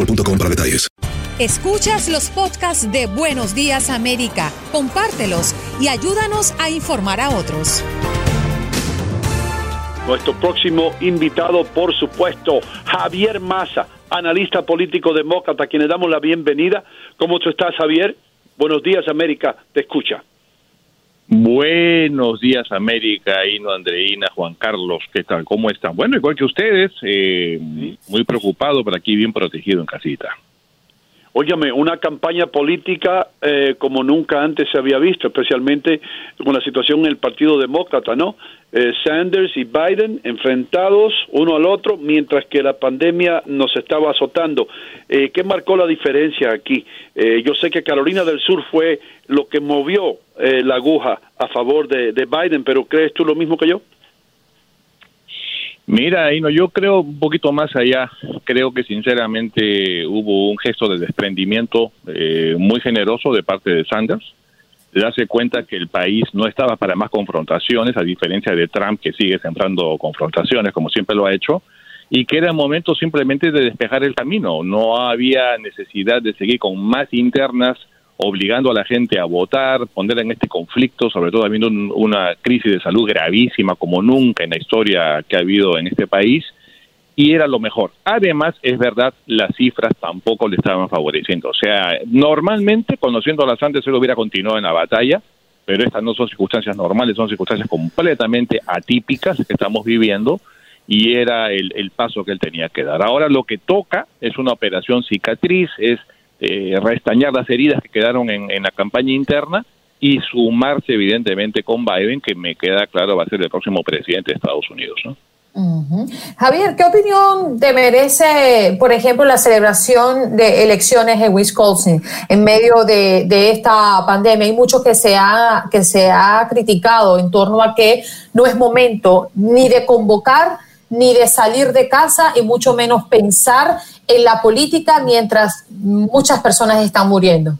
boostmobile.com para detalles. Escuchas los podcasts de Buenos Días América, compártelos y ayúdanos a informar a otros. Nuestro próximo invitado, por supuesto, Javier Massa, analista político demócrata, a quien le damos la bienvenida. ¿Cómo tú estás, Javier? Buenos días, América, te escucha. Buenos días, América, Ino, Andreina, Juan Carlos, ¿qué tal? ¿Cómo están? Bueno, igual que ustedes, eh, muy preocupado, pero aquí bien protegido en casita. Óyame, una campaña política eh, como nunca antes se había visto, especialmente con la situación en el Partido Demócrata, ¿no? Eh, Sanders y Biden enfrentados uno al otro mientras que la pandemia nos estaba azotando. Eh, ¿Qué marcó la diferencia aquí? Eh, yo sé que Carolina del Sur fue lo que movió eh, la aguja a favor de, de Biden, pero ¿crees tú lo mismo que yo? Mira, Ino, yo creo un poquito más allá. Creo que sinceramente hubo un gesto de desprendimiento eh, muy generoso de parte de Sanders. De darse cuenta que el país no estaba para más confrontaciones, a diferencia de Trump, que sigue sembrando confrontaciones, como siempre lo ha hecho, y que era momento simplemente de despejar el camino. No había necesidad de seguir con más internas obligando a la gente a votar, poner en este conflicto, sobre todo habiendo un- una crisis de salud gravísima como nunca en la historia que ha habido en este país, y era lo mejor. Además, es verdad, las cifras tampoco le estaban favoreciendo. O sea, normalmente, conociendo a las antes, él hubiera continuado en la batalla, pero estas no son circunstancias normales, son circunstancias completamente atípicas que estamos viviendo y era el, el paso que él tenía que dar. Ahora lo que toca es una operación cicatriz, es eh, restañar las heridas que quedaron en, la campaña interna y sumarse evidentemente con Biden, que me queda claro va a ser el próximo presidente de Estados Unidos. Javier, ¿qué opinión te merece, por ejemplo, la celebración de elecciones en Wisconsin en medio de, de esta pandemia? Hay mucho que se, ha, que se ha criticado en torno a que no es momento ni de convocar ni de salir de casa y mucho menos pensar en la política mientras muchas personas están muriendo.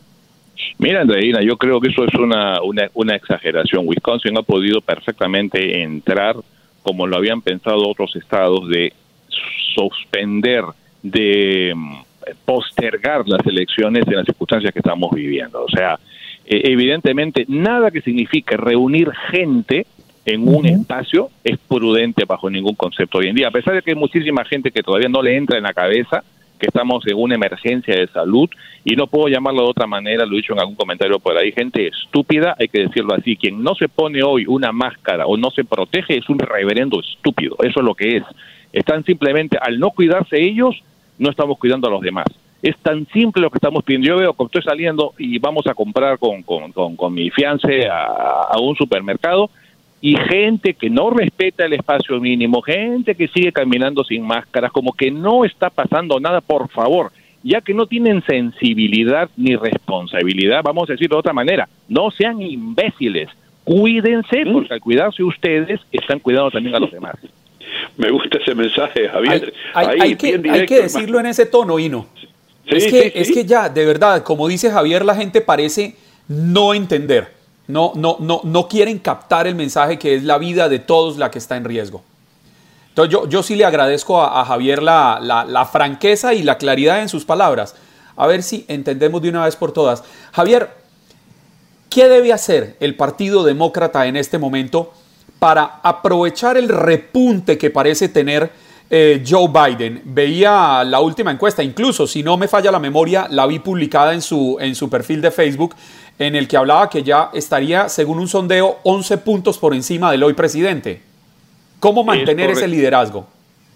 Mira, Andreina, yo creo que eso es una, una, una exageración. Wisconsin ha podido perfectamente entrar, como lo habían pensado otros estados, de suspender, de mm, postergar las elecciones en las circunstancias que estamos viviendo. O sea, eh, evidentemente, nada que signifique reunir gente en un espacio es prudente bajo ningún concepto hoy en día. A pesar de que hay muchísima gente que todavía no le entra en la cabeza que estamos en una emergencia de salud y no puedo llamarlo de otra manera, lo he dicho en algún comentario por ahí, gente estúpida, hay que decirlo así, quien no se pone hoy una máscara o no se protege es un reverendo estúpido, eso es lo que es. Están simplemente, al no cuidarse ellos, no estamos cuidando a los demás. Es tan simple lo que estamos pidiendo. Yo veo que estoy saliendo y vamos a comprar con, con, con, mi fiance a, a un supermercado y gente que no respeta el espacio mínimo, gente que sigue caminando sin máscaras, como que no está pasando nada, por favor, ya que no tienen sensibilidad ni responsabilidad, vamos a decirlo de otra manera, no sean imbéciles, cuídense, Mm. porque al cuidarse ustedes, están cuidando también a los demás. Me gusta ese mensaje, Javier. Hay, Ahí, hay que, hay que hermano. decirlo en ese tono, Hino. Sí, es, que, sí, es que ya, de verdad, como dice Javier, la gente parece no entender. No, no, no, no quieren captar el mensaje que es la vida de todos la que está en riesgo. Entonces yo, yo sí le agradezco a, Javier la, la- la franqueza y la claridad en sus palabras. A ver si entendemos de una vez por todas. Javier, ¿qué debe hacer el Partido Demócrata en este momento para aprovechar el repunte que parece tener eh, Joe Biden? Veía la última encuesta, incluso si no me falla la memoria, la vi publicada en su, en su perfil de Facebook, en el que hablaba que ya estaría, según un sondeo, 11 puntos por encima del hoy presidente. ¿Cómo mantener ese liderazgo?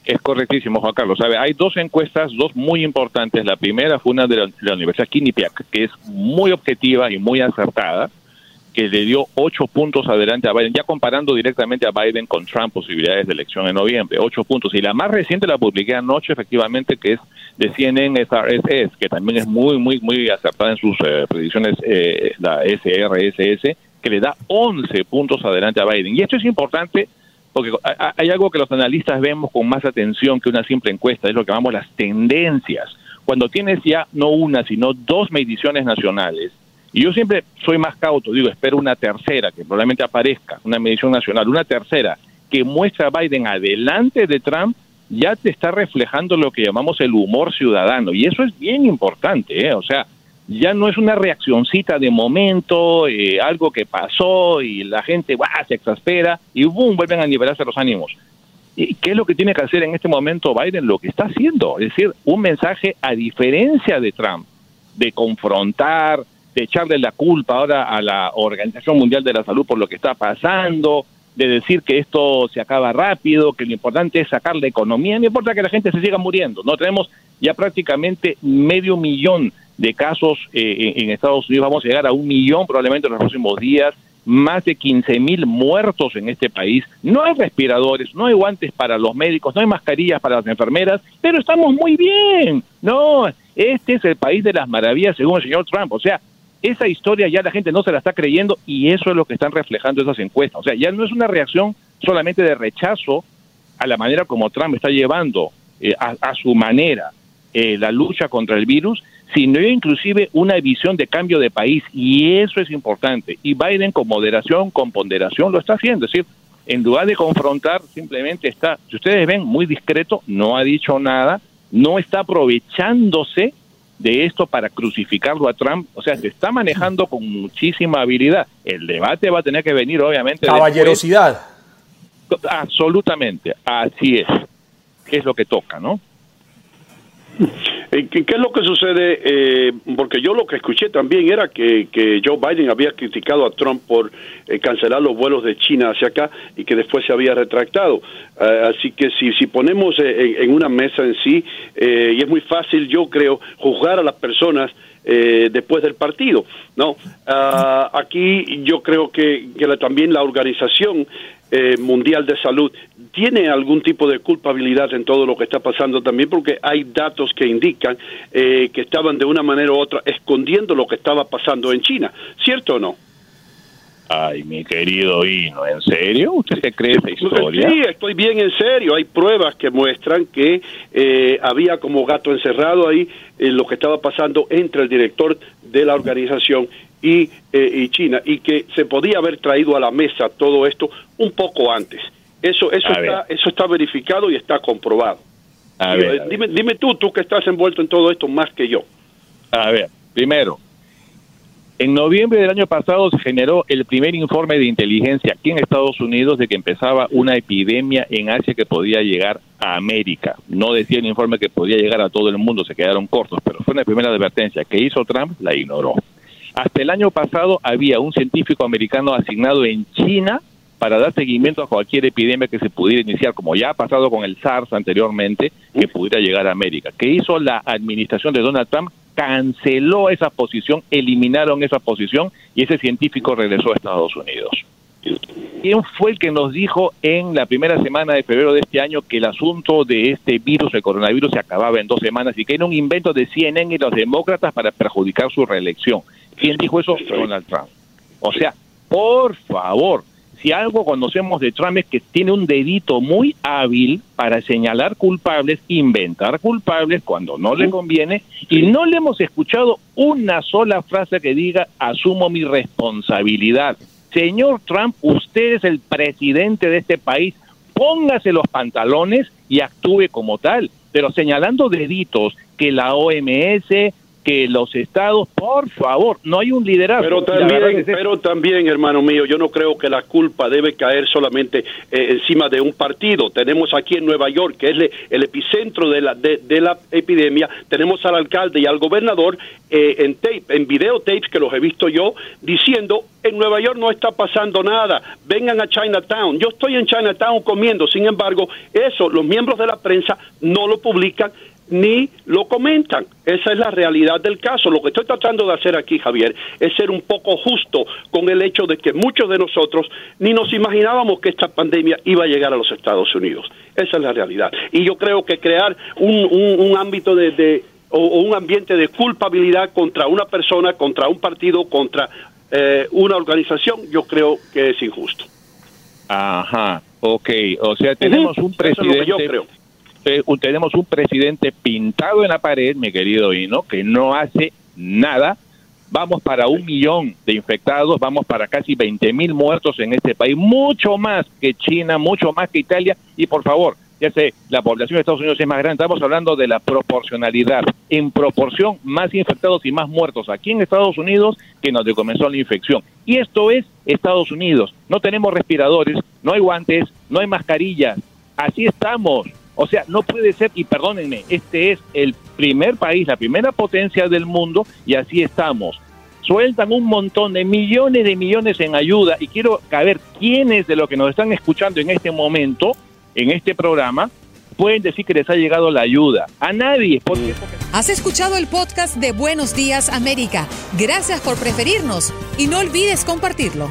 Es correctísimo, Juan Carlos. Sabe, hay dos encuestas, dos muy importantes. La primera fue una de la, de la Universidad Quinnipiac, que es muy objetiva y muy acertada, que le dio ocho puntos adelante a Biden, ya comparando directamente a Biden con Trump, posibilidades de elección en noviembre, ocho puntos. Y la más reciente la publiqué anoche, efectivamente, que es de CNN SRSS, que también es muy, muy, muy acertada en sus eh, predicciones, eh, la SRSS, que le da 11 puntos adelante a Biden. Y esto es importante porque hay algo que los analistas vemos con más atención que una simple encuesta, es lo que llamamos las tendencias. Cuando tienes ya no una, sino dos mediciones nacionales, y yo siempre soy más cauto, digo, espero una tercera, que probablemente aparezca, una medición nacional, una tercera, que muestra a Biden adelante de Trump, ya te está reflejando lo que llamamos el humor ciudadano, y eso es bien importante, ¿eh? o sea, ya no es una reaccioncita de momento, eh, algo que pasó y la gente se exaspera y boom, vuelven a nivelarse los ánimos. ¿Y qué es lo que tiene que hacer en este momento Biden? Lo que está haciendo, es decir, un mensaje a diferencia de Trump, de confrontar, de echarle la culpa ahora a la Organización Mundial de la Salud por lo que está pasando, de decir que esto se acaba rápido, que lo importante es sacar la economía, no importa que la gente se siga muriendo, no tenemos ya prácticamente medio millón de casos eh, en Estados Unidos, vamos a llegar a un millón probablemente en los próximos días, más de 15 mil muertos en este país, no hay respiradores, no hay guantes para los médicos, no hay mascarillas para las enfermeras, pero estamos muy bien, no, este es el país de las maravillas según el señor Trump, o sea, esa historia ya la gente no se la está creyendo y eso es lo que están reflejando esas encuestas. O sea, ya no es una reacción solamente de rechazo a la manera como Trump está llevando eh, a, a su manera eh, la lucha contra el virus, sino inclusive una visión de cambio de país y eso es importante. Y Biden con moderación, con ponderación lo está haciendo. Es decir, en lugar de confrontar, simplemente está, si ustedes ven, muy discreto, no ha dicho nada, no está aprovechándose de esto para crucificarlo a Trump. O sea, se está manejando con muchísima habilidad. El debate va a tener que venir, obviamente. después. Caballerosidad. Absolutamente, así es. Es lo que toca, ¿no? Eh, ¿Qué, es lo que sucede? Eh, porque yo lo que escuché también era que, que Joe Biden había criticado a Trump por eh, cancelar los vuelos de China hacia acá y que después se había retractado. Eh, así que si, si ponemos eh, en, una mesa en sí, y es muy fácil, yo creo, juzgar a las personas eh, después del partido, ¿no? Ah, aquí yo creo que, que la- también la organización eh, mundial de salud tiene algún tipo de culpabilidad en todo lo que está pasando también porque hay datos que indican eh, que estaban de una manera u otra escondiendo lo que estaba pasando en China, ¿cierto o no? Ay, mi querido Hino, ¿en serio? ¿Usted se cree esa historia? Sí, estoy bien en serio. Hay pruebas que muestran que eh, había como gato encerrado ahí eh, lo que estaba pasando entre el director de la organización y, eh, y China y que se podía haber traído a la mesa todo esto un poco antes. Eso, eso, A ver. está, eso está verificado y está comprobado. A ver, eh, a ver. dime, dime tú, tú que estás envuelto en todo esto más que yo. A ver, primero, en noviembre del año pasado se generó el primer informe de inteligencia aquí en Estados Unidos de que empezaba una epidemia en Asia que podía llegar a América. No decía el informe que podía llegar a todo el mundo, se quedaron cortos, pero fue una primera advertencia que hizo Trump, la ignoró. Hasta el año pasado había un científico americano asignado en China para dar seguimiento a cualquier epidemia que se pudiera iniciar, como ya ha pasado con el SARS anteriormente, que pudiera llegar a América. ¿Qué hizo la administración de Donald Trump? Canceló esa posición, eliminaron esa posición y ese científico regresó a Estados Unidos. ¿Quién fue el que nos dijo en la primera semana de febrero de este año que el asunto de este virus, el coronavirus, se acababa en dos semanas y que era un invento de CNN y los demócratas para perjudicar su reelección? ¿Quién dijo eso? Donald Trump. O sea, por favor, si algo conocemos de Trump es que tiene un dedito muy hábil para señalar culpables, inventar culpables cuando no le conviene, y no le hemos escuchado una sola frase que diga asumo mi responsabilidad. Señor Trump, usted es el presidente de este país, póngase los pantalones y actúe como tal, pero señalando deditos que la OMS, que los estados, por favor, no hay un liderazgo. Pero también, pero también, hermano mío, yo no creo que la culpa debe caer solamente eh, encima de un partido. Tenemos aquí en Nueva York, que es el epicentro de la, de, la epidemia, tenemos al alcalde y al gobernador eh, en tape, en videotapes que los he visto yo, diciendo, en Nueva York no está pasando nada, vengan a Chinatown. Yo estoy en Chinatown comiendo, sin embargo, eso los miembros de la prensa no lo publican ni lo comentan. Esa es la realidad del caso. Lo que estoy tratando de hacer aquí, Javier, es ser un poco justo con el hecho de que muchos de nosotros ni nos imaginábamos que esta pandemia iba a llegar a los Estados Unidos. Esa es la realidad. Y yo creo que crear un, ámbito de, o, un ambiente de culpabilidad contra una persona, contra un partido, contra eh, una organización, yo creo que es injusto. Ajá, ok. O sea, tenemos un presidente. yo creo tenemos un presidente pintado en la pared, mi querido Hino, que no hace nada. Vamos para un millón de infectados, vamos para casi 20 mil muertos en este país, mucho más que China, mucho más que Italia. Y por favor, ya sé, la población de Estados Unidos es más grande, estamos hablando de la proporcionalidad. En proporción, más infectados y más muertos aquí en Estados Unidos que donde comenzó la infección. Y esto es Estados Unidos. No tenemos respiradores, no hay guantes, no hay mascarillas. Así estamos. O sea, no puede ser, y perdónenme, este es el primer país, la primera potencia del mundo, y así estamos. Sueltan un montón de millones de millones en ayuda, y quiero saber quiénes de los que nos están escuchando en este momento, en este programa, pueden decir que les ha llegado la ayuda. A nadie. Has escuchado el podcast de Buenos Días América. Gracias por preferirnos y no olvides compartirlo.